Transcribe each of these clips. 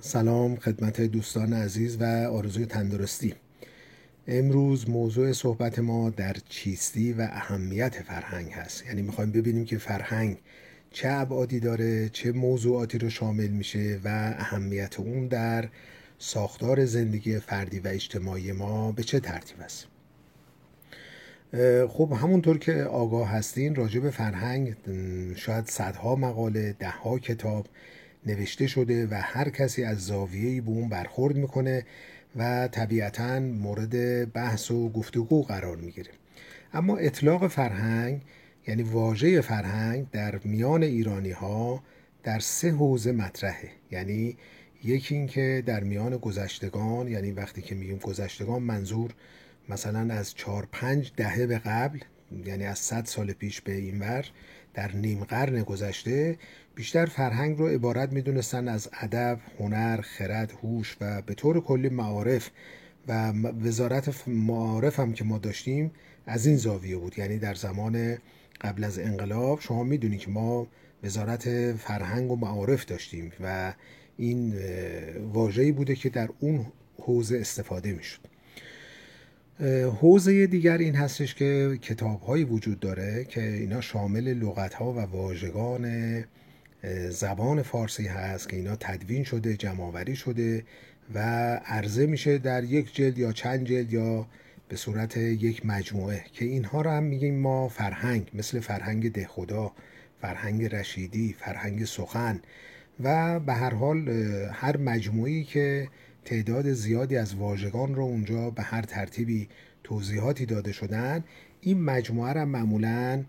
سلام خدمت دوستان عزیز و آرزوی تندرستی. امروز موضوع صحبت ما در چیستی و اهمیت فرهنگ هست. یعنی می‌خوایم ببینیم که فرهنگ چه ابعادی داره چه موضوعاتی رو شامل میشه و اهمیت اون در ساختار زندگی فردی و اجتماعی ما به چه ترتیب است. خب همونطور که آگاه هستین راجع به فرهنگ شاید صدها مقاله دهها کتاب نوشته شده و هر کسی از زاویه‌ای به اون برخورد می‌کنه و طبیعتا مورد بحث و گفتگو قرار می‌گیره. اما اطلاق فرهنگ یعنی واژه فرهنگ در میان ایرانی ها در سه حوزه مطرحه. یعنی یکی این که در میان گذشتگان یعنی وقتی که میگیم گذشتگان منظور مثلا از چهار پنج دهه به قبل یعنی از صد سال پیش به این ور در نیم قرن گذشته بیشتر فرهنگ رو عبارت می‌دونستن از ادب، هنر، خرد، هوش و به طور کلی معارف و وزارت معارف هم که ما داشتیم از این زاویه بود. یعنی در زمان قبل از انقلاب شما می‌دونید که ما وزارت فرهنگ و معارف داشتیم و این واژه‌ای بوده که در اون حوزه استفاده می‌شد. حوزه دیگر این هستش که کتاب وجود داره که اینا شامل لغت ها و واژگان زبان فارسی هست که اینا تدوین شده جمعآوری شده و عرضه میشه در یک جلد یا چند جلد یا به صورت یک مجموعه که اینها رو هم میگیم ما فرهنگ مثل فرهنگ دهخدا فرهنگ رشیدی فرهنگ سخن و به هر حال هر مجموعی که تعداد زیادی از واژگان رو اونجا به هر ترتیبی توضیحاتی داده شدن این مجموعه را معمولا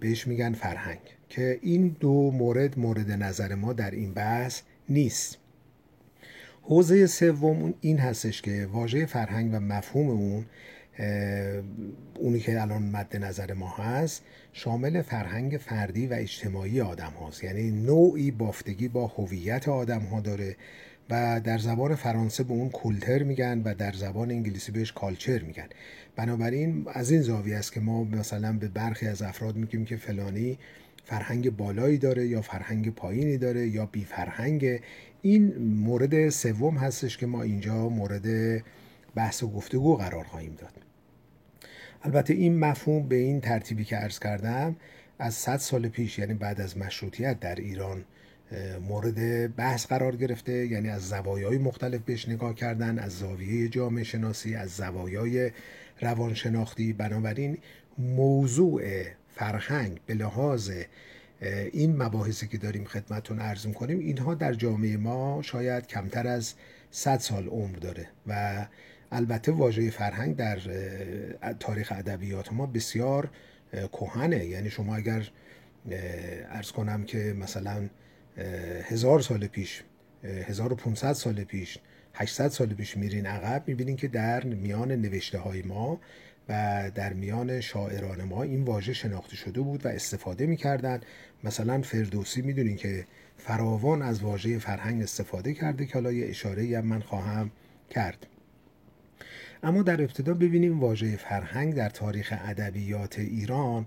بهش میگن فرهنگ. که این دو مورد مورد نظر ما در این بحث نیست. حوزه سوم این هستش که واژه فرهنگ و مفهوم اون اونی که الان مد نظر ما هست شامل فرهنگ فردی و اجتماعی آدم هاست. یعنی نوعی بافتگی با هویت آدم ها داره و در زبان فرانسه به اون کولتر میگن و در زبان انگلیسی بهش کالچر میگن. بنابراین از این زاویه است که ما مثلا به برخی از افراد میگیم که فلانی فرهنگ بالایی داره یا فرهنگ پایینی داره یا بی فرهنگ این مورد سوم هستش که ما اینجا مورد بحث و گفتگو قرار خواهیم داد. البته این مفهوم به این ترتیبی که عرض کردم از 100 سال پیش یعنی بعد از مشروطیت در ایران مورد بحث قرار گرفته. یعنی از زوایای مختلف بهش نگاه کردن از زاویه جامعه شناسی از زوایای روانشناختی. بنابراین موضوع فرهنگ به لحاظ این مباحثی که داریم خدمتون عرض کنیم اینها در جامعه ما شاید کمتر از 100 سال عمر داره و البته واژه فرهنگ در تاریخ ادبیات ما بسیار کهنه. یعنی شما اگر ارز کنم که مثلا هزار سال پیش 1500 سال پیش 800 سال پیش میرین عقب می‌بینین که در میان نوشته های ما و در میان شاعران ما این واژه شناخته شده بود و استفاده می‌کردن. مثلا فردوسی می‌دونین که فراوان از واژه فرهنگ استفاده کرده که حالا یه اشاره هم من خواهم کرد. اما در ابتدا ببینیم واژه فرهنگ در تاریخ ادبیات ایران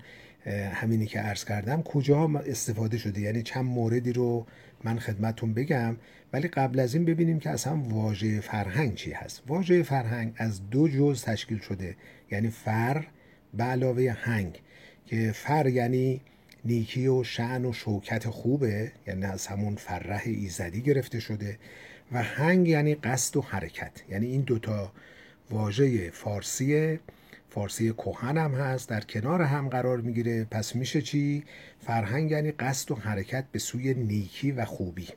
همینی که عرض کردم کجا استفاده شده؟ یعنی چند موردی رو من خدمتون بگم ولی قبل از این ببینیم که اصلا واژه فرهنگ چی هست. واژه فرهنگ از دو جز تشکیل شده یعنی فر به علاوه هنگ که فر یعنی نیکی و شعن و شوکت خوبه یعنی از همون فرح ایزدی گرفته شده و هنگ یعنی قصد و حرکت. یعنی این دوتا واژه فارسی فارسی کهن هم هست در کنار هم قرار می‌گیره. پس میشه چی؟ فرهنگ یعنی قصد و حرکت به سوی نیکی و خوبی.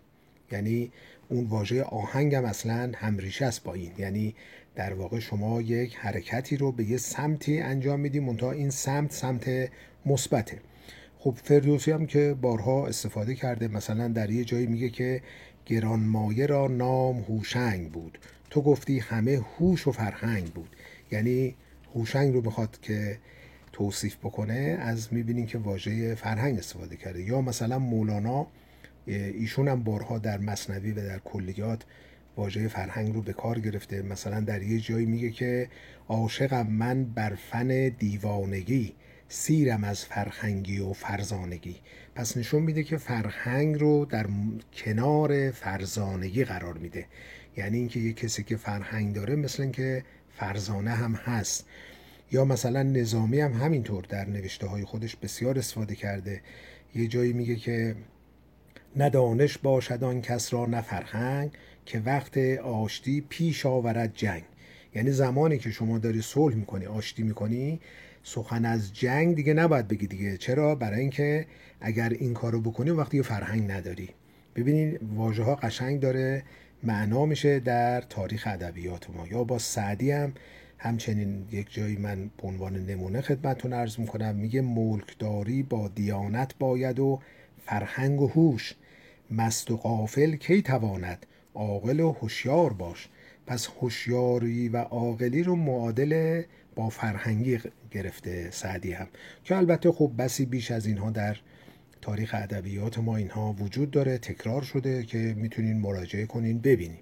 یعنی اون واژه آهنگ هم اصلا همریشه است با این. یعنی در واقع شما یک حرکتی رو به یه سمتی انجام میدی منتها این سمت سمت مثبته. خب فردوسی هم که بارها استفاده کرده مثلا در یه جایی میگه که گرانمایه را نام هوشنگ بود. تو گفتی همه هوش و فرهنگ بود. یعنی هوشنگ رو بخواد که توصیف بکنه از می‌بینین که واژه فرهنگ استفاده کرده. یا مثلا مولانا ایشون هم بارها در مصنوی و در کلیات واژه فرهنگ رو به کار گرفته. مثلا در یه جایی میگه که عاشقم من بر فن دیوانگی سیرم از فرهنگی و فرزانگی. پس نشون میده که فرهنگ رو در کنار فرزانگی قرار میده. یعنی اینکه یه کسی که فرهنگ داره مثل اینکه فرزانه هم هست. یا مثلا نظامی هم همینطور در نوشته های خودش بسیار استفاده کرده. یه جایی میگه که ندانش باشد آن کس را نه فرهنگ که وقت آشتی پیش آورد جنگ. یعنی زمانی که شما داری صلح می‌کنی آشتی می‌کنی سخن از جنگ دیگه نباید بگی دیگه. چرا؟ برای اینکه اگر این کارو بکنی وقتی فرهنگ نداری. ببینید واژه ها قشنگ داره. معنا میشه در تاریخ ادبیات ما. یا با سعدی هم همچنین یک جایی من به عنوان نمونه خدمتتون عرض می‌کنم. میگه ملکداری با دیانت باید و فرهنگ و هوش. مست و قافل کی تواند؟ عاقل و هوشیار باش. پس هوشیاری و عاقلی رو معادل با فرهنگی گرفته سعدی هم. که البته خب بسی بیش از اینها در تاریخ ادبیات ما اینها وجود داره تکرار شده که می‌تونین مراجعه کنین ببینیم.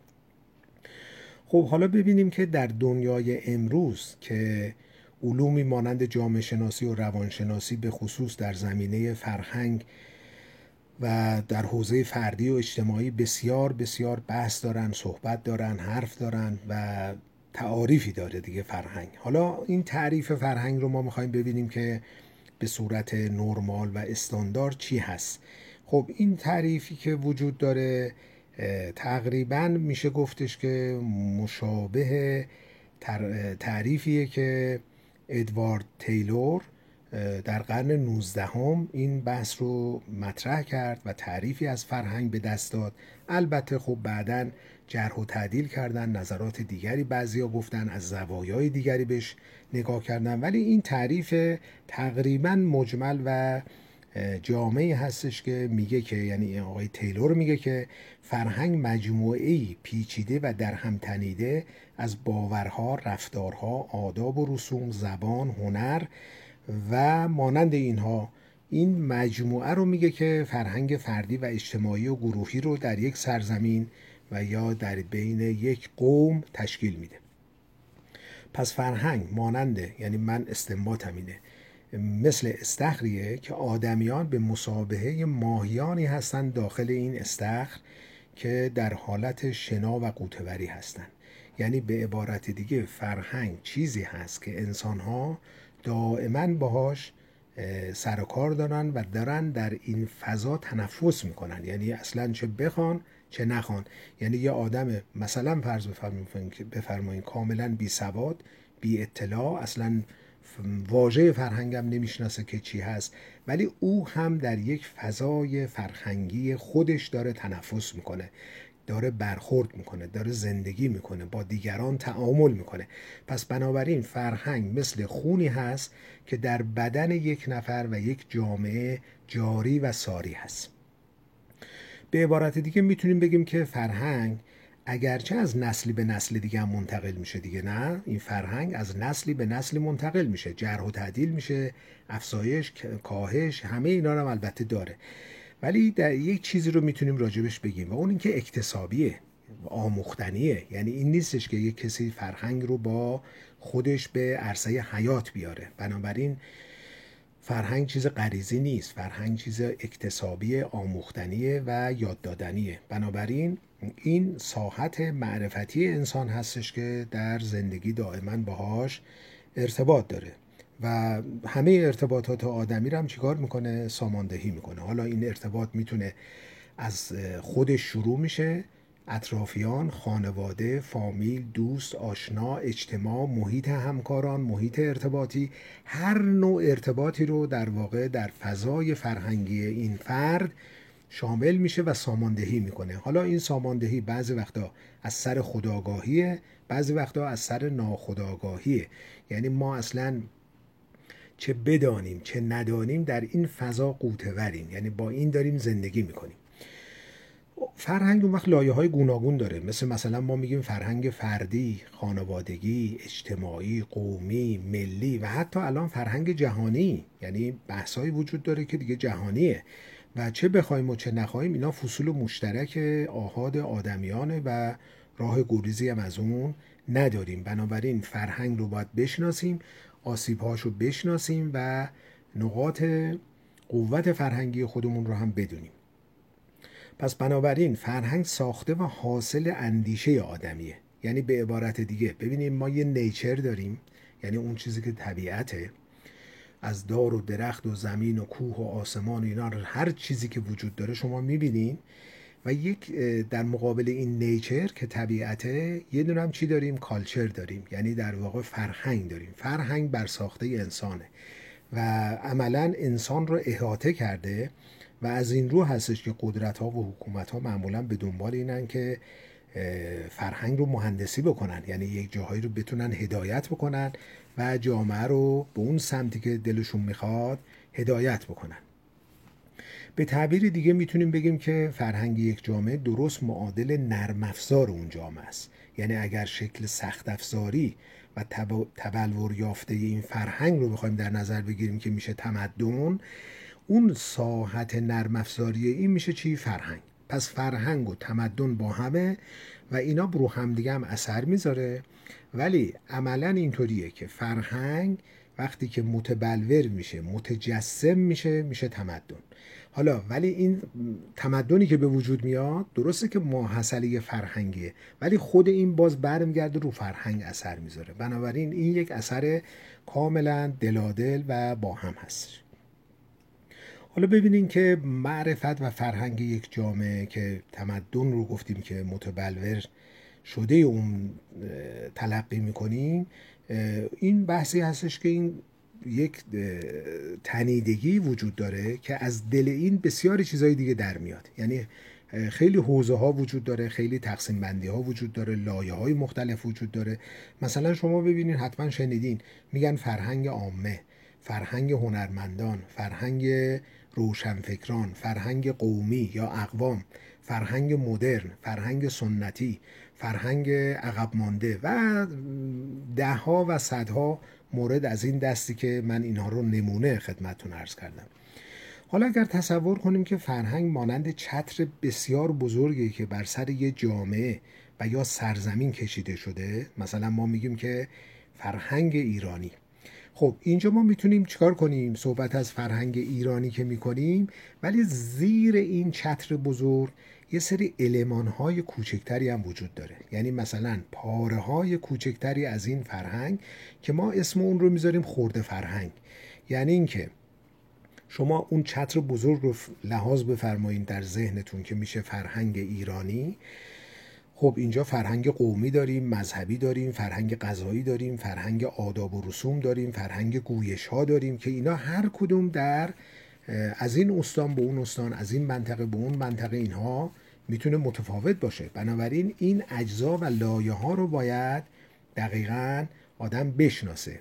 خب حالا ببینیم که در دنیای امروز که علومی مانند جامعه شناسی و روانشناسی به خصوص در زمینه فرهنگ و در حوزه فردی و اجتماعی بسیار بسیار بحث دارن صحبت دارن حرف دارن و تعاریفی داره دیگه فرهنگ. حالا این تعریف فرهنگ رو ما می‌خوایم ببینیم که به صورت نرمال و استاندارد چی هست؟ خب این تعریفی که وجود داره تقریبا میشه گفتش که مشابه تعریفیه که ادوارد تیلور در قرن 19 هم این بحث رو مطرح کرد و تعریفی از فرهنگ به دست داد. البته خب بعدا جرح و تعدیل کردن نظرات دیگری بعضیا گفتن از زوایای دیگری بهش نگاه کردن. ولی این تعریف تقریبا مجمل و جامعی هستش که میگه که یعنی آقای تیلور میگه که فرهنگ مجموعه پیچیده و در هم تنیده از باورها، رفتارها، آداب و رسوم، زبان، هنر و مانند اینها. این مجموعه رو میگه که فرهنگ فردی و اجتماعی و گروهی رو در یک سرزمین و یا در بین یک قوم تشکیل میده. پس فرهنگ ماننده یعنی من استنباطم اینه مثل استخریه که آدمیان به مسابقه ماهیانی هستند داخل این استخر که در حالت شنا و قوتوری هستند یعنی به عبارت دیگه فرهنگ چیزی هست که انسان ها دائما باهاش سر و کار دارن و دارن در این فضا تنفس می‌کنن. یعنی اصلا چه بخوان چه نخوان. یعنی یه آدم مثلا فرض بفرمایید کاملا بی سواد بی اطلاع اصلا واژه فرهنگم نمی‌شناسه که چی هست ولی او هم در یک فضای فرهنگی خودش داره تنفس می‌کنه داره برخورد می‌کنه داره زندگی می‌کنه با دیگران تعامل می‌کنه. پس بنابراین فرهنگ مثل خونی هست که در بدن یک نفر و یک جامعه جاری و ساری هست. به عبارت دیگه می‌تونیم بگیم که فرهنگ اگرچه از نسلی به نسل دیگه هم منتقل میشه دیگه نه؟ این فرهنگ از نسلی به نسلی منتقل میشه. جرح و تعدیل میشه افزایش کاهش همه اینا رو البته داره. ولی در یک چیزی رو می‌تونیم راجبش بگیم و اون اینکه اکتسابیه آموختنیه. یعنی این نیستش که یک کسی فرهنگ رو با خودش به عرصه حیات بیاره. بنابراین فرهنگ چیز غریزی نیست. فرهنگ چیز اکتسابی آموختنیه و یاد دادنیه. بنابراین این ساحت معرفتی انسان هستش که در زندگی دائما باهاش ارتباط داره. و همه ارتباطات آدمی رو هم چیکار می‌کنه؟ ساماندهی می‌کنه. حالا این ارتباط می‌تونه از خودش شروع میشه اطرافیان، خانواده، فامیل، دوست، آشنا، اجتماع، محیط همکاران، محیط ارتباطی هر نوع ارتباطی رو در واقع در فضای فرهنگی این فرد شامل میشه و ساماندهی می‌کنه. حالا این ساماندهی بعضی وقتا از سر خداگاهیه بعضی وقتا از سر ناخداگاهیه. یعنی ما اصلا چه بدانیم چه ندانیم در این فضا قوتوریم. یعنی با این داریم زندگی می‌کنیم. فرهنگ اون وقت لایه های گوناگون داره. مثل مثلا ما میگیم فرهنگ فردی، خانوادگی، اجتماعی، قومی، ملی و حتی الان فرهنگ جهانی. یعنی بحثایی وجود داره که دیگه جهانیه. و چه بخوایم و چه نخواهیم اینا فصول مشترک آهاد آدمیانه و راه گریزی هم از اون نداریم. بنابراین فرهنگ رو باید بشناسیم آسیبهاش رو بشناسیم و نقاط قوت فرهنگی خودمون رو هم بدونیم. پس بنابراین فرهنگ ساخته و حاصل اندیشه آدمیه. یعنی به عبارت دیگه ببینیم ما یه نیچر داریم یعنی اون چیزی که طبیعته. از دار و درخت و زمین و کوه و آسمان و اینا هر چیزی که وجود داره شما می‌بینین. و یک در مقابل این نیچر که طبیعته یه دونم چی داریم؟ کالچر داریم. یعنی در واقع فرهنگ داریم. فرهنگ بر ساخته انسانه. و عملا انسان رو احاطه کرده و از این رو هستش که قدرت ها و حکومت ها معمولا به دنبال اینن که فرهنگ رو مهندسی بکنن. یعنی یک جاهایی رو بتونن هدایت بکنن و جامعه رو به اون سمتی که دلشون می‌خواد هدایت بکنن. به تعبیر دیگه می‌تونیم بگیم که فرهنگ یک جامعه درست معادل نرم افزار اون جامعه است. یعنی اگر شکل سخت افزاری و تبلور یافته این فرهنگ رو بخوایم در نظر بگیریم که میشه تمدن اون ساحت نرم افزاری این میشه چی؟ فرهنگ. پس فرهنگ و تمدن با همه و اینا رو همدیگه هم اثر می‌ذاره. ولی عملا اینطوریه که فرهنگ وقتی که متبلور میشه متجسم میشه میشه تمدن. حالا ولی این تمدنی که به وجود میاد درسته که ماحصله فرهنگیه ولی خود این باز برمیگرده رو فرهنگ اثر می‌ذاره. بنابراین این یک اثر کاملا دلادل و با هم هست حالا ببینین که معرفت و فرهنگ یک جامعه که تمدن رو گفتیم که متبلور شده اون تلقی می‌کنیم این بحثی هستش که این یک تنیدگی وجود داره که از دل این بسیاری چیزهای دیگه در میاد. یعنی خیلی حوزه ها وجود داره خیلی تقسیم بندی ها وجود داره لایه های مختلف وجود داره. مثلا شما ببینید حتما شنیدین میگن فرهنگ عامه فرهنگ هنرمندان فرهنگ روشنفکران فرهنگ قومی یا اقوام فرهنگ مدرن فرهنگ سنتی فرهنگ عقب مانده و دهها و صدها مورد از این دستی که من اینها رو نمونه خدمتتون عرض کردم. حالا اگر تصور کنیم که فرهنگ مانند چتر بسیار بزرگی که بر سر یه جامعه و یا سرزمین کشیده شده مثلا ما میگیم که فرهنگ ایرانی. خب اینجا ما می‌تونیم چیکار کنیم؟ صحبت از فرهنگ ایرانی که می‌کنیم ولی زیر این چتر بزرگ یه سری علمان های کوچکتری هم وجود داره. یعنی مثلا پاره های کوچکتری از این فرهنگ که ما اسم اون رو می‌ذاریم خورده فرهنگ. یعنی اینکه شما اون چتر بزرگ رو لحاظ بفرمایید در ذهنتون که میشه فرهنگ ایرانی خب اینجا فرهنگ قومی داریم مذهبی داریم فرهنگ غذایی داریم فرهنگ آداب و رسوم داریم فرهنگ گویش ها داریم که اینا هر کدوم در از این استان به اون استان از این منطقه به اون منطقه اینها می‌تونه متفاوت باشه. بنابراین این اجزا و لایه ها رو باید دقیقا آدم بشناسه.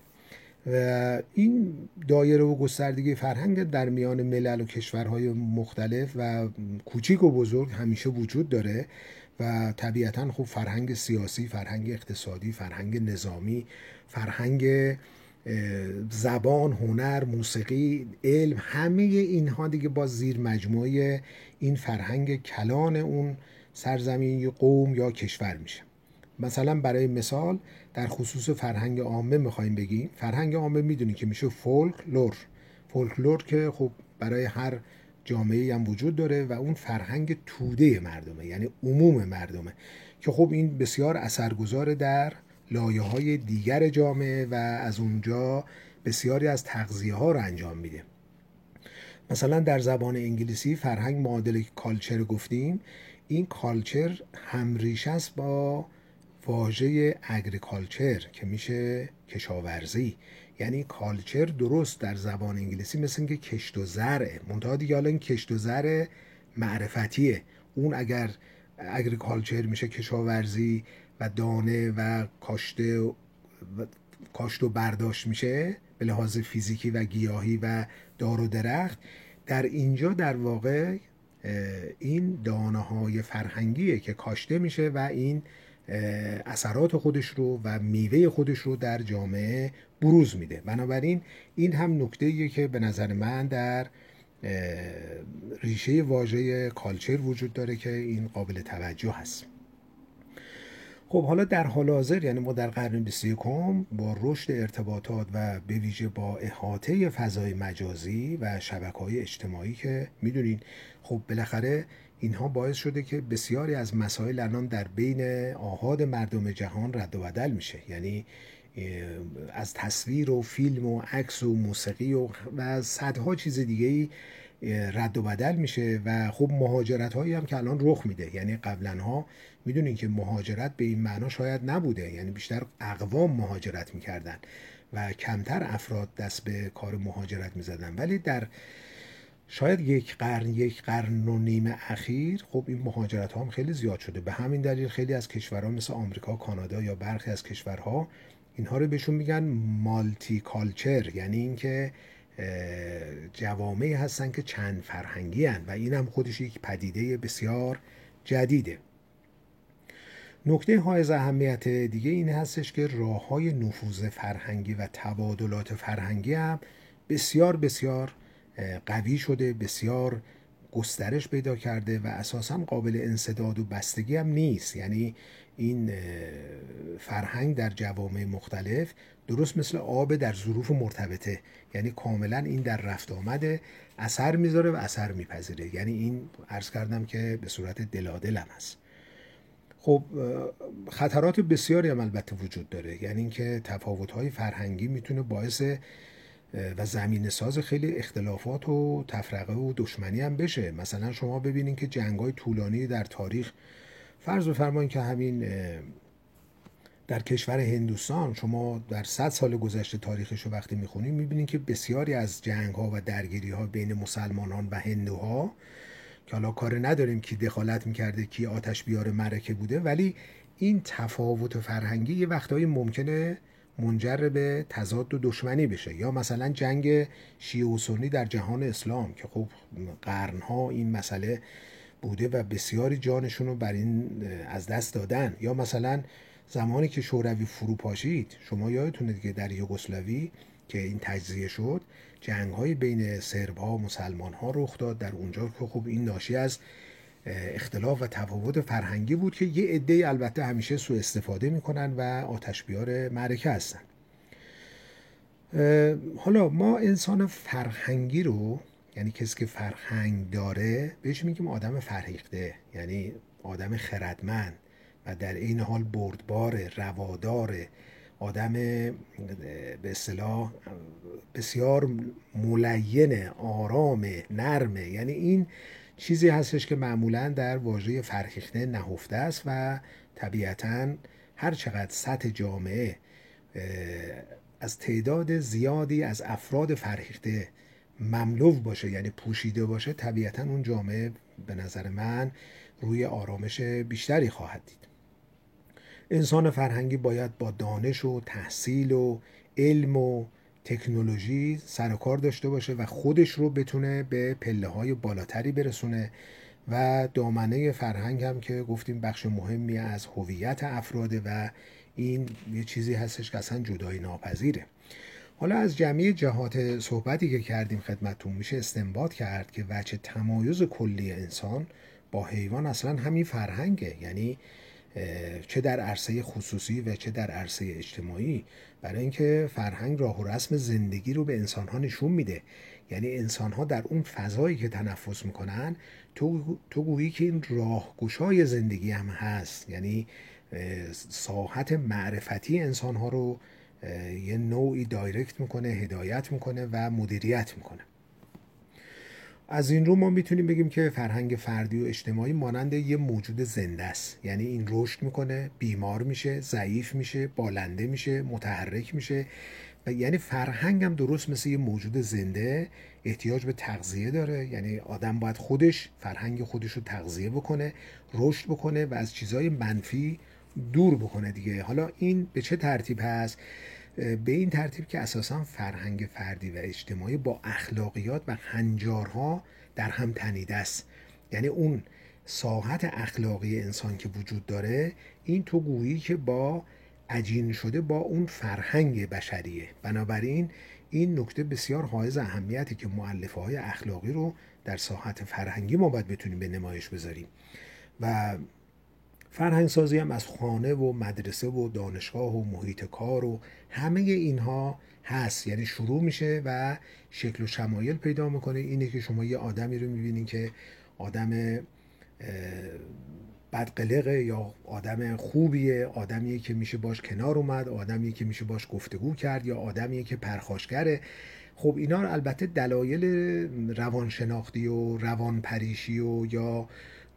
و این دایره و گستردگی فرهنگ در میان ملل و کشورهای مختلف و کوچیک و بزرگ همیشه وجود داره. و طبیعتا خوب فرهنگ سیاسی فرهنگ اقتصادی فرهنگ نظامی فرهنگ زبان هنر موسیقی علم همه اینها دیگه با زیر مجموعه این فرهنگ کلان اون سرزمین قوم یا کشور میشه. مثلا برای مثال در خصوص فرهنگ عامه می‌خوایم بگیم. فرهنگ عامه می‌دونی که میشه فولکلور. فولکلور که خب برای هر جامعه هم وجود داره و اون فرهنگ توده مردمه یعنی عموم مردمه که خب این بسیار اثرگذار در لایه های دیگر جامعه و از اونجا بسیاری از تغذیه ها رو انجام میده. مثلا در زبان انگلیسی فرهنگ معادل کالچر گفتیم. این کالچر همریش است با واژه اگریکالچر که میشه کشاورزی. یعنی کالچر درست در زبان انگلیسی مثل که کشت و زرعه منتها دیگه حالا این کشت و زرع معرفتیه. اون اگر اگریکالچر میشه کشاورزی و دانه و کاشته و کاشت و برداشت میشه به لحاظ فیزیکی و گیاهی و دار و درخت. در اینجا در واقع این دانه های فرهنگیه که کاشته میشه و این اثرات خودش رو و میوه خودش رو در جامعه بروز میده. بنابراین این هم نکته که به نظر من در ریشه واژه کالچر وجود داره که این قابل توجه هست. خب حالا در حال حاضر یعنی ما در قرن 21 با رشد ارتباطات و به ویژه با احاطه فضای مجازی و شبکه های اجتماعی که می‌دونین خب بالاخره اینها باعث شده که بسیاری از مسائل الان در بین آهاد مردم جهان رد و بدل میشه. یعنی از تصویر و فیلم و عکس و موسیقی و, و صدها چیز دیگه ای رد و بدل میشه و خب مهاجرت هایی هم که الان رخ میده. یعنی قبلا ها می‌دونین که مهاجرت به این معنا شاید نبوده. یعنی بیشتر اقوام مهاجرت می‌کردن و کمتر افراد دست به کار مهاجرت می‌زدن. ولی در شاید یک قرن یک قرن و نیم اخیر. خب این مهاجرت ها هم خیلی زیاد شده. به همین دلیل خیلی از کشورها مثل آمریکا کانادا یا برخی از کشورها اینها رو بهشون میگن مالتی کالچر یعنی اینکه جوامعی هستن که چند فرهنگی هن و این هم خودش یک پدیده بسیار جدیده. نکته های اهمیت دیگه این هستش که راه های نفوذ فرهنگی و تبادلات فرهنگی هم بسیار بسیار قوی شده بسیار گسترش پیدا کرده و اساسا قابل انصداد و بستگی هم نیست. یعنی این فرهنگ در جوامع مختلف درست مثل آب در ظروف مرتبطه. یعنی کاملا این در رفت آمده اثر می‌ذاره و اثر میپذیره. یعنی این عرض کردم که به صورت دلادلم هست. خب خطرات بسیاری هم البته وجود داره. یعنی اینکه تفاوت‌های فرهنگی می‌تونه باعث و زمین ساز خیلی اختلافات و تفرقه و دشمنی هم بشه. مثلا شما ببینید که جنگ های طولانی در تاریخ فرض بفرمایید که همین در کشور هندوستان شما در صد سال گذشته تاریخش رو وقتی می‌خونید می‌بینید که بسیاری از جنگ ها و درگیری ها بین مسلمانان و هندوها که حالا کار نداریم کی دخالت می‌کرده کی آتش بیار مرکه بوده ولی این تفاوت فرهنگی یه وقتهایی ممکنه منجر به تضاد و دشمنی بشه. یا مثلا جنگ شیعه و سنی در جهان اسلام که خب قرنها این مسئله بوده و بسیاری جانشون رو بر این از دست دادن. یا مثلا زمانی که شوروی فرو پاشید شما یادتونه که در یوگسلاوی که این تجزیه شد جنگ های بین سرب ها و مسلمان ها رخ داد. در اونجا که خب این ناشی از اختلاف و تفاوت فرهنگی بود که یه عده البته همیشه سوء استفاده می‌کنن و آتش بیار معرکه هستن. حالا ما انسان فرهنگی رو یعنی کسی که فرهنگ داره بهش میگیم آدم فرهیخته یعنی آدم خردمند و در این حال بردبار روادار آدم به اصطلاح بسیار ملین آرام نرمه یعنی این چیزی هستش که معمولا در واژه فرهیخته نهفته است و طبیعتا هر چقدر سطح جامعه از تعداد زیادی از افراد فرهیخته مملو باشه یعنی پوشیده باشه طبیعتا اون جامعه به نظر من روی آرامش بیشتری خواهد دید. انسان فرهنگی باید با دانش و تحصیل و علم و تکنولوژی سر و کار داشته باشه و خودش رو بتونه به پله های بالاتری برسونه و دامنه فرهنگ هم که گفتیم بخش مهمی از هویت افراده و این یه چیزی هستش که اصلا جدایی ناپذیره. حالا از جمعی جهات صحبتی که کردیم خدمتون میشه استنباط کرد که وجه تمایز کلی انسان با حیوان اصلا همین فرهنگه. یعنی چه در عرصه خصوصی و چه در عرصه اجتماعی برای اینکه فرهنگ راه و رسم زندگی رو به انسان ها نشون میده. یعنی انسان ها در اون فضایی که تنفس می‌کنن تو, تو گویی که این راهگشای زندگی هم هست. یعنی ساحت معرفتی انسان ها رو یه نوعی دایرکت می‌کنه هدایت می‌کنه و مدیریت می‌کنه. از این رو ما می‌تونیم بگیم که فرهنگ فردی و اجتماعی مانند یه موجود زنده است. یعنی این رشد می‌کنه بیمار میشه ضعیف میشه بالنده میشه متحرک میشه. و یعنی فرهنگ هم درست مثل یه موجود زنده احتیاج به تغذیه داره. یعنی آدم باید خودش فرهنگ خودش رو تغذیه بکنه رشد بکنه و از چیزهای منفی دور بکنه دیگه. حالا این به چه ترتیب هست؟ به این ترتیب که اساسا فرهنگ فردی و اجتماعی با اخلاقیات و هنجارها در هم تنیده است. یعنی اون ساحت اخلاقی انسان که وجود داره این تو گویی که با عجین شده با اون فرهنگ بشریه. بنابراین این نکته بسیار حائز اهمیتی که معلفه های اخلاقی رو در ساحت فرهنگی ما باید بتونیم به نمایش بذاریم. و فرهنگ سازی هم از خانه و مدرسه و دانشگاه و محیط کار و همه اینها هست. یعنی شروع میشه و شکل و شمایل پیدا می‌کنه. اینه که شما یه آدمی رو می‌بینین که آدم بدقلقه یا آدم خوبیه آدمیه که میشه باش کنار اومد آدمیه که میشه باش گفتگو کرد یا آدمیه که پرخاشگره. خب اینا البته دلایل روانشناختی و روانپریشی و یا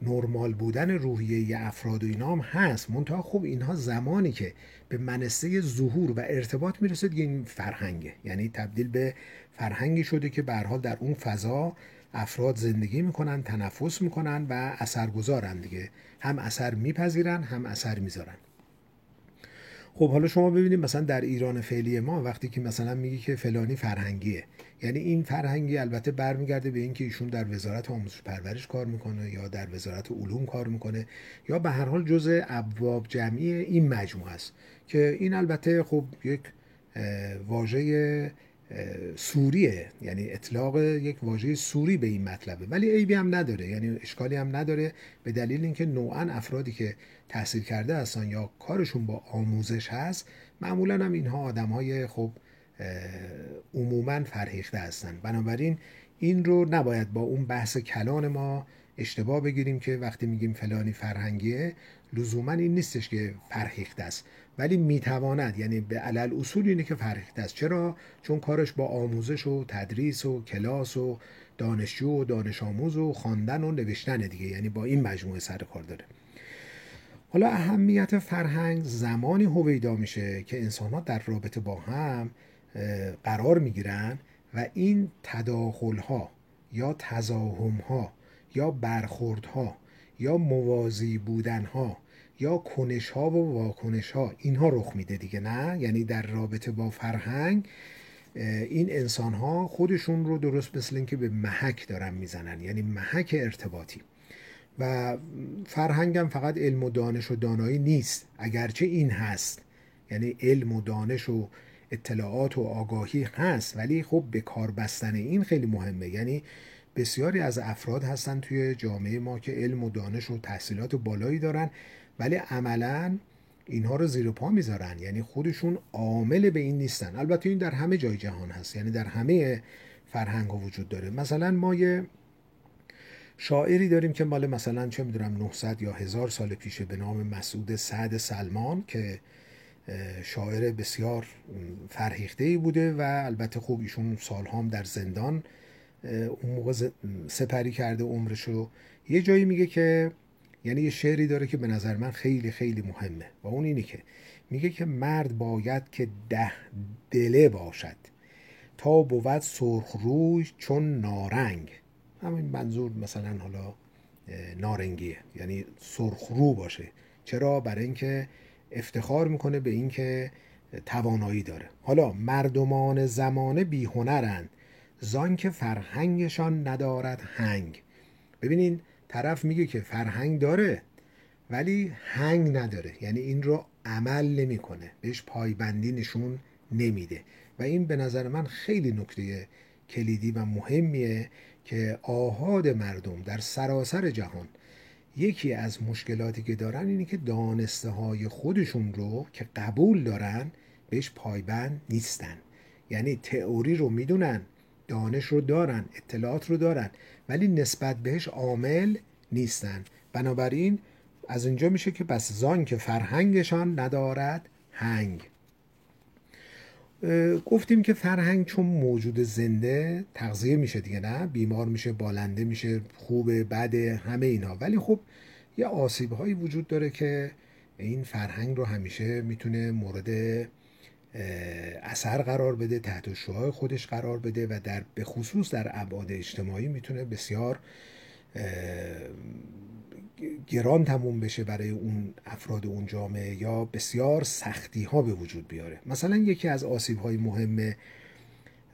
نرمال بودن روحیه افراد و اینا هست. منتها خب اینها زمانی که به منصه ظهور و ارتباط می‌رسه دیگه این فرهنگه. یعنی تبدیل به فرهنگی شده که به حال در اون فضا افراد زندگی می‌کنن تنفس می‌کنن و اثرگذارن دیگه. هم اثر میپذیرن هم اثر می‌ذارن. خب حالا شما ببینید مثلا در ایران فعلی ما وقتی که مثلا میگی که فلانی فرهنگیه یعنی این فرهنگی البته برمیگرده به اینکه ایشون در وزارت آموزش پرورش کار می‌کنه یا در وزارت علوم کار می‌کنه یا به هر حال جزء ابواب جمعی این مجموعه است که این البته خب یک واژه سوریه یعنی اطلاق یک واژه سوری به این مطلبه. ولی عیبی هم نداره یعنی اشکالی هم نداره به دلیل اینکه نوعا افرادی که تحصیل کرده هستن یا کارشون با آموزش هست معمولا هم اینها آدم های خب عموما فرهیخته هستن. بنابراین این رو نباید با اون بحث کلان ما اشتباه بگیریم که وقتی میگیم فلانی فرهنگیه لزوما این نیستش که فرهیخته است. ولی می‌تواند یعنی به علل اصول اینه که فرهیخته است. چرا؟ چون کارش با آموزش و تدریس و کلاس و دانشجو و دانش آموز و خواندن و نوشتن دیگه. یعنی با این مجموعه سر کار داره. حالا اهمیت فرهنگ زمانی هویدا میشه که انسان ها در رابطه با هم قرار می‌گیرن و این تداخل ها یا تزاهم ها یا برخورد ها یا موازی بودن ها یا کنش ها و واکنش ها اینها رخ میده دیگه نه؟ یعنی در رابطه با فرهنگ این انسان ها خودشون رو درست مثل اینکه به محک دارن می‌زنن یعنی محک ارتباطی. و فرهنگم فقط علم و دانش و دانایی نیست. اگرچه این هست. یعنی علم و دانش و اطلاعات و آگاهی هست ولی خب به کار بستن این خیلی مهمه. یعنی بسیاری از افراد هستن توی جامعه ما که علم و دانش و تحصیلات بالایی دارن ولی عملا اینها رو زیر پا می‌ذارن. یعنی خودشون عامل به این نیستن. البته این در همه جای جهان هست. یعنی در همه فرهنگ ها وجود داره. مثلا ما یه شاعری داریم که مال مثلا چه می‌دونم 900 یا هزار سال پیشه به نام مسعود سعد سلمان که شاعر بسیار فرهیخته ای بوده و البته خوب ایشون سالهام در زندان اون موقع سپری کرده عمرشو. یه جایی میگه که یعنی یه شعری داره که به نظر من خیلی خیلی مهمه و اون اینه که میگه که مرد باید که ده دله باشد تا بود سرخ روی چون نارنگ. همین منظور مثلا حالا نارنگیه یعنی سرخ رو باشه. چرا؟ برای اینکه افتخار می‌کنه به اینکه توانایی داره. حالا مردمان زمانه بیهنرند زان که فرهنگشان ندارد هنگ. ببینین طرف میگه که فرهنگ داره ولی هنگ نداره. یعنی این رو عمل نمی‌کنه. بهش پایبندی نشون نمیده. و این به نظر من خیلی نکته کلیدی و مهمیه که آهاد مردم در سراسر جهان یکی از مشکلاتی که دارن اینه که دانسته های خودشون رو که قبول دارن بهش پایبند نیستن. یعنی تئوری رو می‌دونن دانش رو دارن اطلاعات رو دارن ولی نسبت بهش عامل نیستن. بنابراین از اینجا میشه که پس زان که فرهنگشان ندارد هنگ. گفتیم که فرهنگ چون موجود زنده تغذیه میشه دیگه نه؟ بیمار میشه بالنده میشه خوبه بده همه اینا. ولی خب یه آسیب هایی وجود داره که این فرهنگ رو همیشه می‌تونه مورد اثر قرار بده تحت شعاع خودش قرار بده و در به خصوص در ابعاد اجتماعی می‌تونه بسیار گران تموم بشه برای اون افراد اون جامعه یا بسیار سختی ها به وجود بیاره. مثلا یکی از آسیب های مهم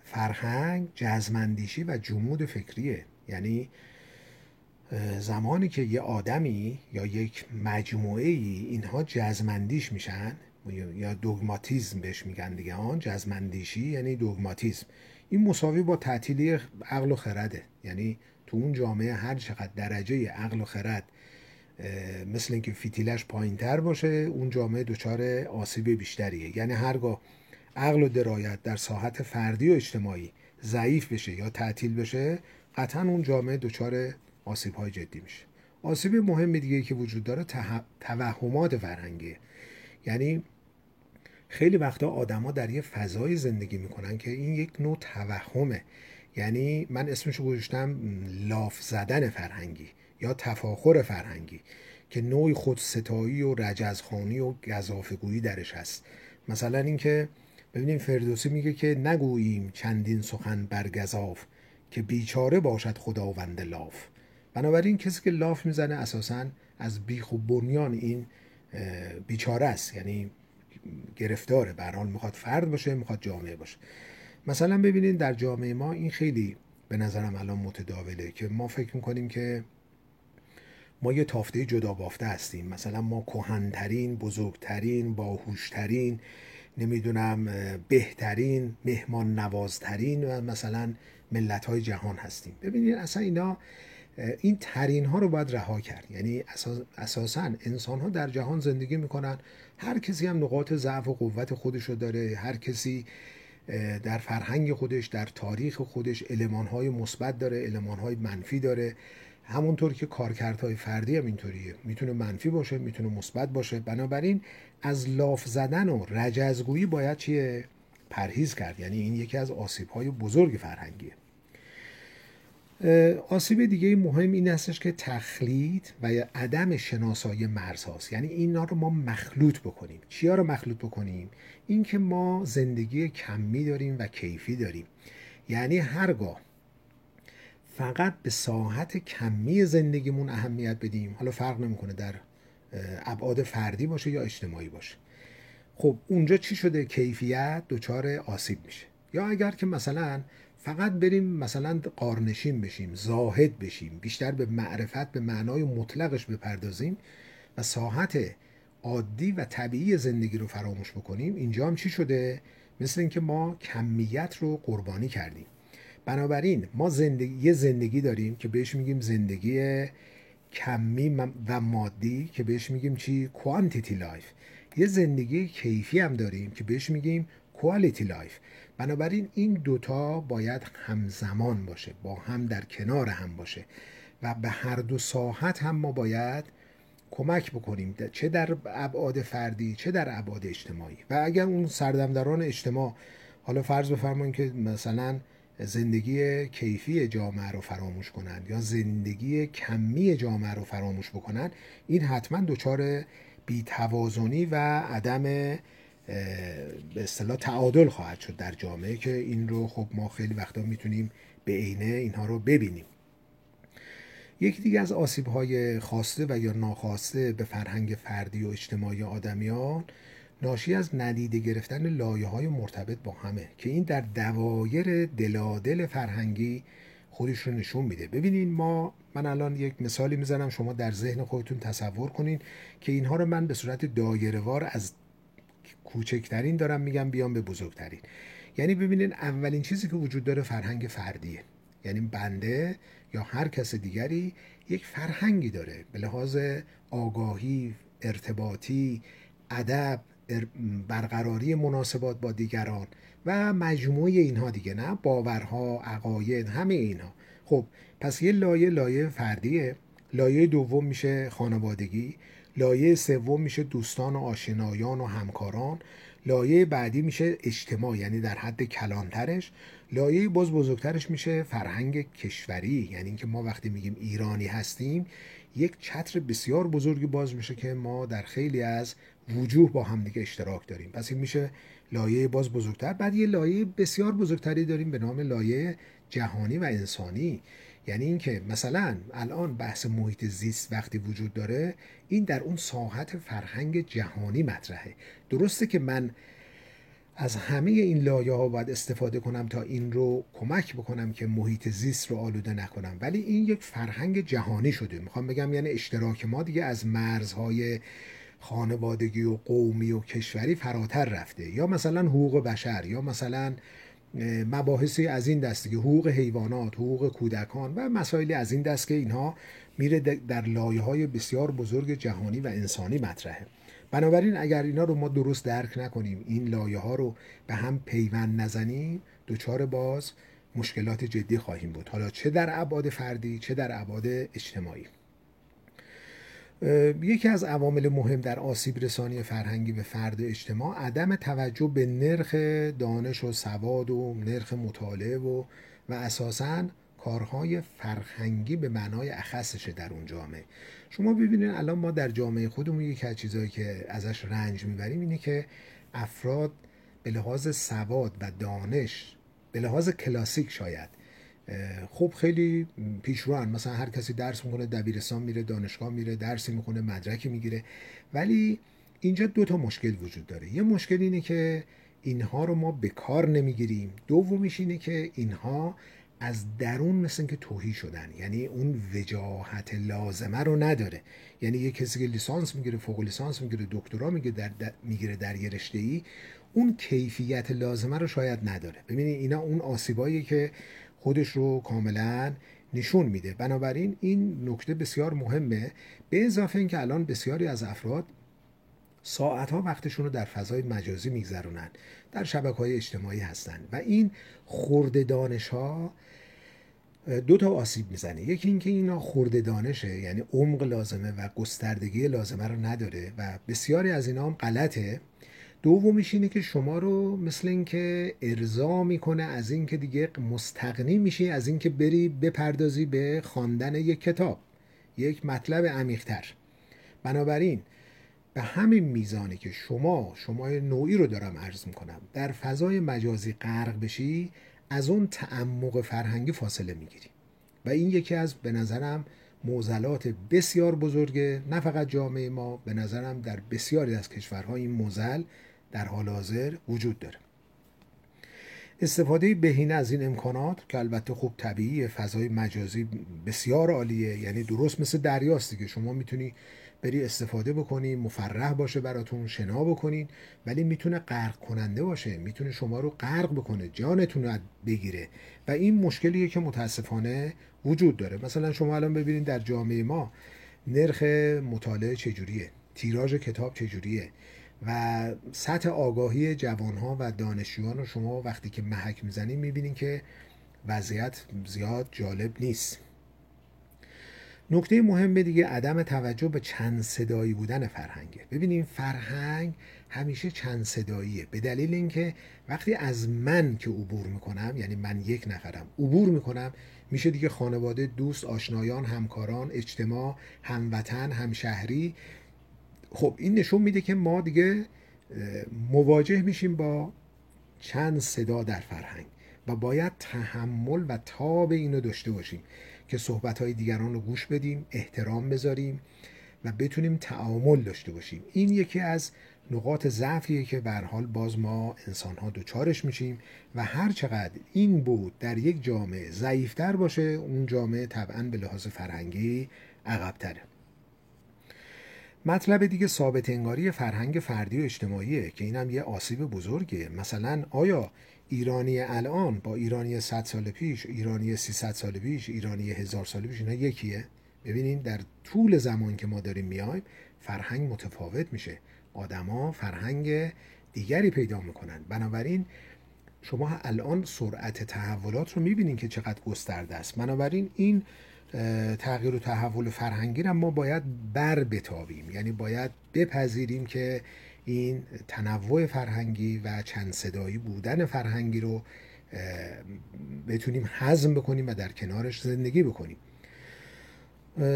فرهنگ جزمندیشی و جمود فکریه. یعنی زمانی که یه آدمی یا یک مجموعه ای اینها جزمندیش میشن یا دوگماتیزم بهش میگن دیگه آن جزمندیشی یعنی دوگماتیزم این مساوی با تعطیلی عقل و خرده. یعنی تو اون جامعه هر چقدر درجه عقل و خرد مثل اینکه فیتیلش پایین تر باشه اون جامعه دچار آسیب بیشتریه. یعنی هرگاه عقل و درایت در ساحت فردی و اجتماعی ضعیف بشه یا تعطیل بشه قطعا اون جامعه دچار آسیب های جدی میشه. آسیب مهم دیگه که وجود داره توهمات فرهنگیه. یعنی خیلی وقتا آدما در یه فضای زندگی می‌کنن که این یک نوع توهمه. یعنی من اسمشو گذاشتم لاف زدن فرهنگی. یا تفاخر فرهنگی که نوعی خودستایی و رجزخانی و گذافگویی درش هست. مثلا اینکه ببینیم فردوسی میگه که نگوییم چندین سخن بر گذاف که بیچاره باشد خداوند لاف. بنابراین کسی که لاف می‌زنه اساسا از بیخ و بنیان این بیچاره است. یعنی گرفتاره. به حال می‌خواد فرد باشه می‌خواد جامعه باشه. مثلا ببینید در جامعه ما این خیلی به نظرم الان متداوله که ما فکر می‌کنیم که ما یه تافته جدا بافته هستیم. مثلا ما کهنترین بزرگترین باهوشترین نمی‌دونم بهترین مهمان نوازترین و مثلا ملت های جهان هستیم. ببینید اصلا اینا این ترین ها رو باید رها کرد. یعنی اساسا انسان ها در جهان زندگی می‌کنن. هر کسی هم نقاط ضعف و قوت خودش رو داره. هر کسی در فرهنگ خودش در تاریخ خودش علمان های مثبت داره علمان های منفی داره. همونطور که کارکردهای فردی هم اینطوریه. می‌تونه منفی باشه می‌تونه مثبت باشه. بنابراین از لاف زدن و رجزگویی باید چیه؟ پرهیز کرد. یعنی این یکی از آسیب های بزرگ فرهنگیه. آسیب دیگه مهم این هستش که تخلید و یا عدم شناسایی مرز هاست. یعنی اینا رو ما مخلوط بکنیم. چیا رو مخلوط بکنیم؟ اینکه ما زندگی کمی داریم و کیفی داریم. یعنی هرگاه فقط به ساحت کمی زندگیمون اهمیت بدیم. حالا فرق نمی‌کنه در ابعاد فردی باشه یا اجتماعی باشه. خب اونجا چی شده؟ کیفیت دچار آسیب میشه. یا اگر که مثلا فقط بریم مثلا قارنشین بشیم زاهد بشیم بیشتر به معرفت به معنای مطلقش بپردازیم و ساحت عادی و طبیعی زندگی رو فراموش بکنیم اینجا هم چی شده؟ مثل اینکه ما کمیت رو قربانی کردیم. بنابراین ما زندگی یه زندگی داریم که بهش میگیم زندگی کمی و مادی که بهش میگیم چی؟ quantity life یه زندگی کیفی هم داریم که بهش میگیم quality life بنابراین این دوتا باید همزمان باشه با هم در کنار هم باشه و به هر دو ساحت هم ما باید کمک بکنیم چه در ابعاد فردی چه در ابعاد اجتماعی. و اگر اون سردمداران اجتماع حالا فرض بفرمایید که مثلا زندگی کیفی جامعه رو فراموش کنند یا زندگی کمی جامعه رو فراموش بکنن این حتما دچار بیتوازنی و عدم به اصطلاح تعادل خواهد شد در جامعه که این رو خب ما خیلی وقتا می‌تونیم به عینه اینها رو ببینیم. یکی دیگه از آسیب های خواسته و یا ناخواسته به فرهنگ فردی و اجتماعی آدمیان ناشی از ندیده گرفتن لایه های مرتبط با همه که این در دوایر دلادل فرهنگی خودش رو نشون میده. ببینین ما من الان یک مثالی می‌زنم شما در ذهن خودتون تصور کنین که اینها رو من به صورت دایرهوار از کوچکترین دارم میگم بیام به بزرگترین. یعنی ببینین اولین چیزی که وجود داره فرهنگ فردیه. یعنی بنده یا هر کس دیگری یک فرهنگی داره. به لحاظ آگاهی ارتباطی ادب برقراری مناسبات با دیگران و مجموعه اینها دیگه نه باورها عقاید همه اینها. خب پس یه لایه لایه فردیه. لایه دوم میشه خانوادگی. لایه سوم میشه دوستان و آشنایان و همکاران. لایه بعدی میشه اجتماع یعنی در حد کلانترش. لایه باز بزرگترش میشه فرهنگ کشوری یعنی اینکه ما وقتی میگیم ایرانی هستیم یک چتر بسیار بزرگی باز میشه که ما در خیلی از وجوه با هم دیگه اشتراک داریم. پس این میشه لایه باز بزرگتر. بعد یه لایه بسیار بزرگتری داریم به نام لایه جهانی و انسانی. یعنی اینکه مثلا الان بحث محیط زیست وقتی وجود داره این در اون ساحت فرهنگ جهانی مطرحه. درسته که من از همه این لایه ها باید استفاده کنم تا این رو کمک بکنم که محیط زیست رو آلوده نکنم. ولی این یک فرهنگ جهانی شده. می‌خوام بگم یعنی اشتراک ما دیگه از مرزهای خانوادگی و قومی و کشوری فراتر رفته. یا مثلا حقوق بشر یا مثلا مباحثی از این دست که حقوق حیوانات حقوق کودکان و مسائلی از این دست که اینها میره در لایه های بسیار بزرگ جهانی و انسانی مطرحه. بنابراین اگر اینا رو ما درست درک نکنیم این لایه ها رو به هم پیوند نزنیم دچار باز مشکلات جدی خواهیم بود. حالا چه در ابعاد فردی چه در ابعاد اجتماعی؟ یکی از عوامل مهم در آسیب رسانی فرهنگی به فرد اجتماع عدم توجه به نرخ دانش و سواد و نرخ مطالعه و و اساساً کارهای فرهنگی به معنای اخصشه در اون جامعه. شما ببینید الان ما در جامعه خودمون یکی از چیزهایی که ازش رنج می‌بریم اینه که افراد به لحاظ سواد و دانش به لحاظ کلاسیک شاید خب خیلی پیشروان مثلا هر کسی درس می‌کنه دبیرستان میره دانشگاه میره درسی می‌کنه مدرکی می‌گیره. ولی اینجا دو تا مشکل وجود داره. یه مشکل اینه که اینها رو ما به کار نمی‌گیریم. دومیش اینه که اینها از درون مثل که توهی شدن. یعنی اون وجاهت لازمه رو نداره. یعنی یه کسی که لیسانس می‌گیره فوق لیسانس می‌گیره دکترا می‌گیره در, در می‌گیره در یه رشته ای اون کیفیت لازمه رو شاید نداره. ببینید اینا اون آسیبایی که خودش رو کاملا نشون میده. بنابراین این نکته بسیار مهمه. به اضافه اینکه الان بسیاری از افراد ساعت ها وقتشون رو در فضای مجازی میگذرونن در شبکه های اجتماعی هستن و این خورده دانش ها دو تا آسیب می‌زنه. یکی اینکه اینا خورده دانشه یعنی عمق لازمه و گستردگی لازمه رو نداره و بسیاری از اینا هم غلطه. دومیش اینه که شما رو مثل اینکه ارضا می‌کنه از اینکه دیگه مستقنی میشی از اینکه بری بپردازی به خواندن یک کتاب یک مطلب عمیقتر. بنابراین به همین میزانی که شما شما نوعی رو دارم عرض می‌کنم در فضای مجازی غرق بشی از اون تعمق فرهنگی فاصله می‌گیری. و این یکی از به نظرم موزلات بسیار بزرگه نه فقط جامعه ما به نظرم در بسیاری از کشورها این موزل در حال حاضر وجود داره. استفاده بهینه از این امکانات که البته خوب طبیعی فضای مجازی بسیار عالیه یعنی درست مثل دریاست که شما می‌تونی بری استفاده بکنی مفرح باشه براتون شنا بکنین ولی می‌تونه غرق کننده باشه. می‌تونه شما رو غرق بکنه جانتون رو بگیره. و این مشکلیه که متاسفانه وجود داره. مثلا شما الان ببینید در جامعه ما نرخ مطالعه چجوریه؟ تیراژ کتاب چجوریه؟ و سطح آگاهی جوانها و دانشجویان رو شما وقتی که محک می‌زنید می‌بینید که وضعیت زیاد جالب نیست. نکته مهم دیگه عدم توجه به چند صدایی بودن فرهنگه ببینیم فرهنگ همیشه چند صداییه. به دلیل اینکه وقتی از من که عبور می‌کنم یعنی من یک نفرم عبور می‌کنم میشه دیگه خانواده دوست آشنایان همکاران اجتماع هموطن همشهری خب این نشون میده که ما دیگه مواجه میشیم با چند صدا در فرهنگ و باید تحمل و تاب اینو داشته باشیم که صحبت های دیگران رو گوش بدیم احترام بذاریم و بتونیم تعامل داشته باشیم. این یکی از نقاط ضعفیه که به حال باز ما انسان ها دوچارش میشیم و هر چقدر این بود در یک جامعه ضعیفتر باشه اون جامعه طبعا به لحاظ فرهنگی عقبتره. مطلب دیگه ثابت انگاری فرهنگ فردی و اجتماعیه که اینم یه آسیب بزرگه مثلا آیا ایرانی الان با ایرانی 100 سال پیش ایرانی 300 سال پیش ایرانی هزار سال پیش اینا یکیه؟ ببینین در طول زمان که ما داریم میایم فرهنگ متفاوت میشه. آدما فرهنگ دیگری پیدا می‌کنن. بنابراین شما الان سرعت تحولات رو می‌بینین که چقدر گسترده است. بنابراین این تغییر و تحول فرهنگی رو ما باید بر بتابیم. یعنی باید بپذیریم که این تنوع فرهنگی و چند صدایی بودن فرهنگی رو بتونیم حزم بکنیم و در کنارش زندگی بکنیم.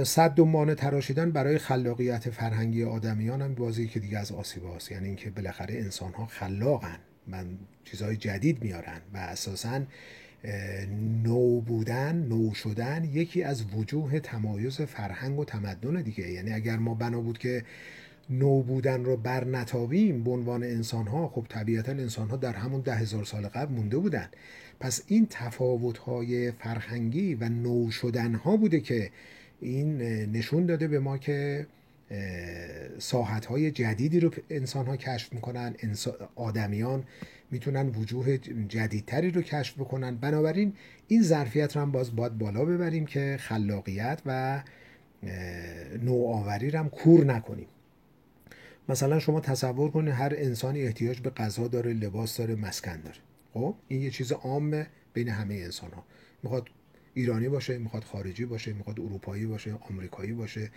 صد دنبانه تراشیدن برای خلاقیت فرهنگی آدمیان هم بازی که دیگه از آسیب هاست. یعنی اینکه بالاخره انسان ها خلاقن من چیزهای جدید میارن و اساسا نو بودن نو شدن یکی از وجوه تمایز فرهنگ و تمدن دیگه. یعنی اگر ما بنا بود که نو بودن رو بر نتابیم به عنوان انسان ها خب طبیعتا انسان ها در همون ده هزار سال قبل مونده بودن. پس این تفاوت های فرهنگی و نو شدن ها بوده که این نشون داده به ما که ساحت های جدیدی رو انسان ها کشف می‌کنن آدمیان می‌تونن وجوه جدیدتری رو کشف بکنن. بنابراین این ظرفیت رو هم باز باید بالا ببریم که خلاقیت و نوآوری رو هم کور نکنیم. مثلا شما تصور کنید هر انسانی احتیاج به غذا داره لباس داره مسکن داره. خب؟ این یه چیز عامه بین همه انسان ها می‌خواد ایرانی باشه می‌خواد خارجی باشه می‌خواد اروپایی باشه آمریکایی باشه.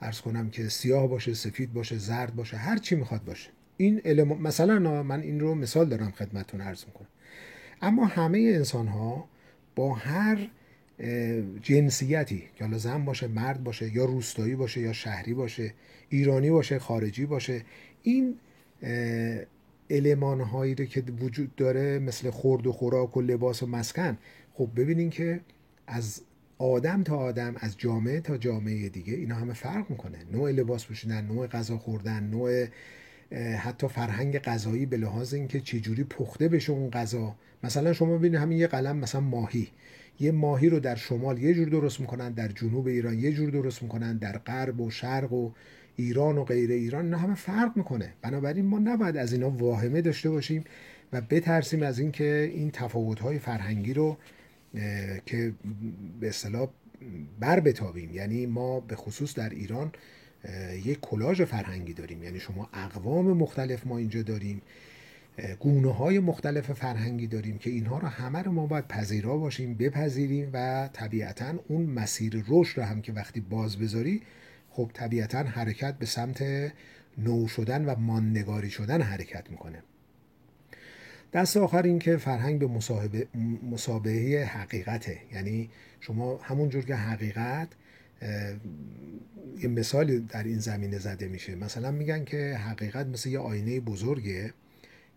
ارز کنم که سیاه باشه سفید باشه زرد باشه هر چی می‌خواد باشه. این مثلا من این رو مثال دارم خدمتتون عرض می‌کنم. اما همه انسان ها با هر جنسیتی که حالا زن باشه مرد باشه یا روستایی باشه یا شهری باشه ایرانی باشه خارجی باشه این علمان هایی رو که وجود داره مثل خورد و خوراک و لباس و مسکن خب ببینین که از آدم تا آدم از جامعه تا جامعه دیگه اینا همه فرق می‌کنه. نوع لباس پوشیدن نوع غذا خوردن نوع حتی فرهنگ غذایی به لحاظ اینکه چجوری پخته بشه اون غذا. مثلا شما ببینید همین یه قلم مثلا ماهی. یه ماهی رو در شمال یه جور درست می‌کنن در جنوب ایران یه جور درست می‌کنن در غرب و شرق و ایران و غیر ایران. نه همه فرق می‌کنه. بنابراین ما نباید از اینا واهمه داشته باشیم و بترسیم از اینکه این تفاوت‌های فرهنگی رو که به اصطلاح بر بتابیم. یعنی ما به خصوص در ایران یک کلاژ فرهنگی داریم. یعنی شما اقوام مختلف ما اینجا داریم. گونه های مختلف فرهنگی داریم که اینها رو همه رو ما باید پذیرا باشیم بپذیریم و طبیعتا اون مسیر رشد رو هم که وقتی باز بذاری خب طبیعتا حرکت به سمت نو شدن و ماندگاری شدن حرکت می‌کنه. دست آخر این که فرهنگ به مسابقه حقیقته. یعنی شما همون جور که حقیقت یه مثالی در این زمینه زده میشه. مثلا میگن که حقیقت مثل یه آینه بزرگه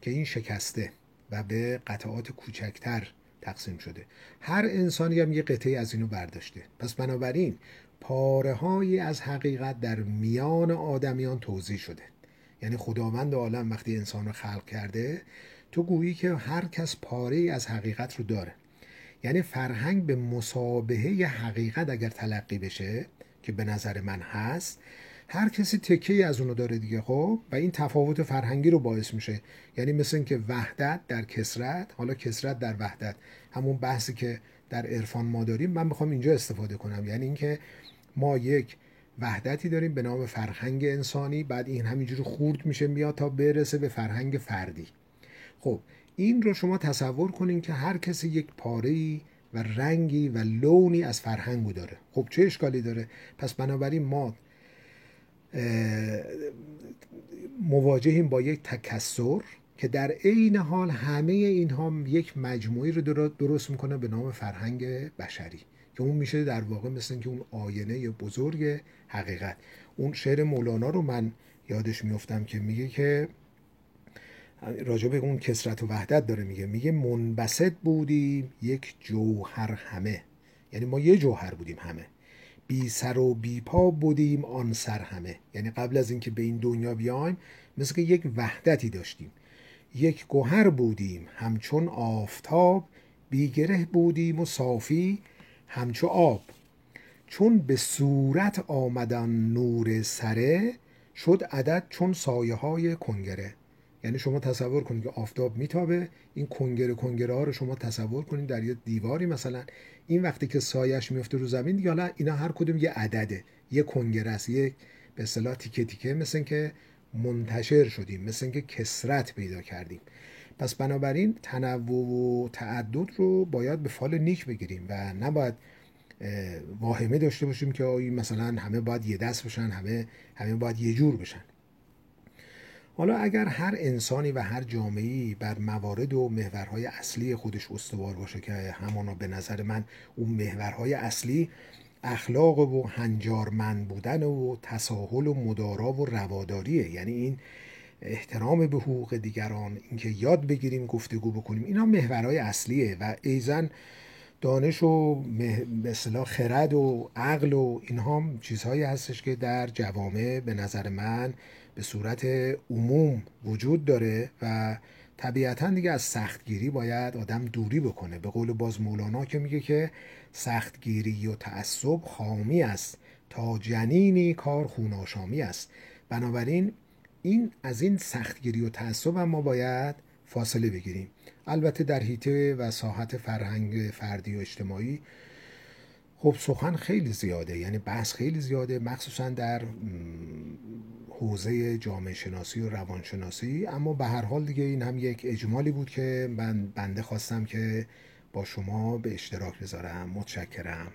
که این شکسته و به قطعات کوچکتر تقسیم شده. هر انسانی هم یه قطعه از اینو برداشته. پس بنابراین پاره های از حقیقت در میان آدمیان توضیح شده. یعنی خداوند عالم وقتی انسان رو خلق کرده تو گویی که هر کس پاره از حقیقت رو داره. یعنی فرهنگ به مسابهه حقیقت اگر تلقی بشه که به نظر من هست هر کسی تکه از اونو داره دیگه خب؟ و این تفاوت فرهنگی رو باعث میشه. یعنی مثل اینکه وحدت در کسرت حالا کسرت در وحدت همون بحثی که در عرفان ما داریم من می‌خوام اینجا استفاده کنم. یعنی اینکه ما یک وحدتی داریم به نام فرهنگ انسانی بعد این همینجوری خورد میشه میاد تا برسه به فرهنگ فردی. خب این رو شما تصور کنین که هر کسی یک پاره و رنگی و لونی از فرهنگو داره. خب چه اشکالی داره؟ پس بنابراین ما مواجهیم با یک تکسر که در عین حال همه اینها یک مجموعی رو درست می‌کنه به نام فرهنگ بشری که اون میشه در واقع مثل که اون آینه بزرگ حقیقت. اون شعر مولانا رو من یادش میفتم که میگه که راجع به اون کسرت و وحدت داره میگه. میگه منبسط بودیم یک جوهر همه. یعنی ما یه جوهر بودیم همه. بی سر و بی پا بودیم آن سر همه. یعنی قبل از اینکه به این دنیا بیایم مثل که یک وحدتی داشتیم. یک گوهر بودیم همچون آفتاب. بیگره بودیم و صافی همچو آب. چون به صورت آمدن نور سره شد عدد چون سایه های کنگره. یعنی شما تصور کنید که آفتاب میتابه این کنگره کنگره ها رو شما تصور کنید در یه دیواری مثلا. این وقتی که سایش میفته رو زمین دیگه حالا اینا هر کدوم یه عدده. یه کنگره است یه به اصطلاح تیکه تیکه مثل که منتشر شدیم مثل که کسرت پیدا کردیم. پس بنابراین تنوع و تعدد رو باید به فال نیک بگیریم و نباید واهمه داشته باشیم که مثلا همه باید یه دست بشن همه همه باید یه جور بشن. حالا اگر هر انسانی و هر جامعه‌ای بر موارد و محورهای اصلی خودش استوار باشه که همانا به نظر من اون محورهای اصلی اخلاق و هنجارمند بودن و تساهل و مدارا و رواداریه. یعنی این احترام به حقوق دیگران اینکه یاد بگیریم گفتگو بکنیم اینا محورهای اصلیه و ایزن دانش و به اصطلاح خرد و عقل و اینها چیزهایی هستش که در جوامع به نظر من به صورت عموم وجود داره و طبیعتا دیگه از سختگیری باید آدم دوری بکنه. به قول باز مولانا که میگه که سختگیری و تعصب خامی است تا جنینی کار خوناشامی است. بنابراین این از این سختگیری و تعصب هم ما باید فاصله بگیریم. البته در حیطه و ساحت فرهنگ فردی و اجتماعی خب سخن خیلی زیاده یعنی بحث خیلی زیاده مخصوصا در حوزه جامعه شناسی و روانشناسی اما به هر حال دیگه این هم یک اجمالی بود که من بنده خواستم که با شما به اشتراک بذارم. متشکرم.